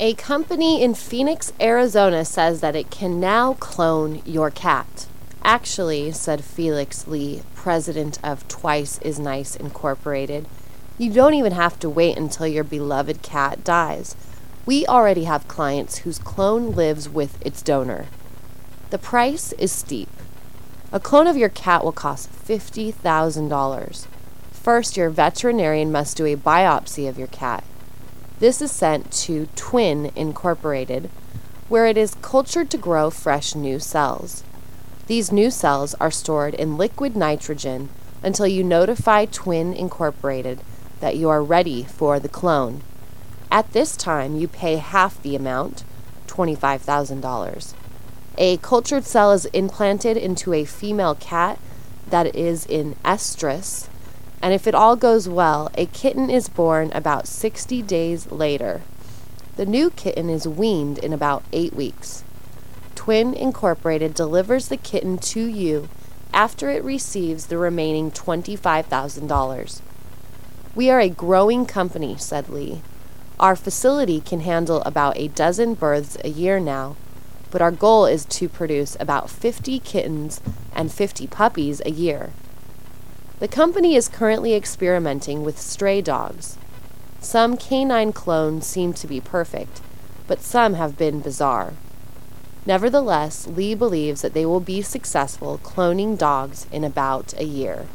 A company in Phoenix, Arizona says that it can now clone your cat. Actually, said Felix Lee, president of Twice is Nice Incorporated, you don't even have to wait until your beloved cat dies. We already have clients whose clone lives with its donor. The price is steep. A clone of your cat will cost $50,000. First, your veterinarian must do a biopsy of your cat. This is sent to Twin Incorporated, where it is cultured to grow fresh new cells. These new cells are stored in liquid nitrogen until you notify Twin Incorporated that you are ready for the clone. At this time, you pay half the amount, $25,000. A cultured cell is implanted into a female cat that is in estrus, and if it all goes well, a kitten is born about 60 days later. The new kitten is weaned in about eight weeks. Twin Incorporated delivers the kitten to you after it receives the remaining $25,000. We are a growing company, said Lee. Our facility can handle about a dozen births a year now, but our goal is to produce about 50 kittens and 50 puppies a year. The company is currently experimenting with stray dogs. Some canine clones seem to be perfect, but some have been bizarre. Nevertheless, Lee believes that they will be successful cloning dogs in about a year.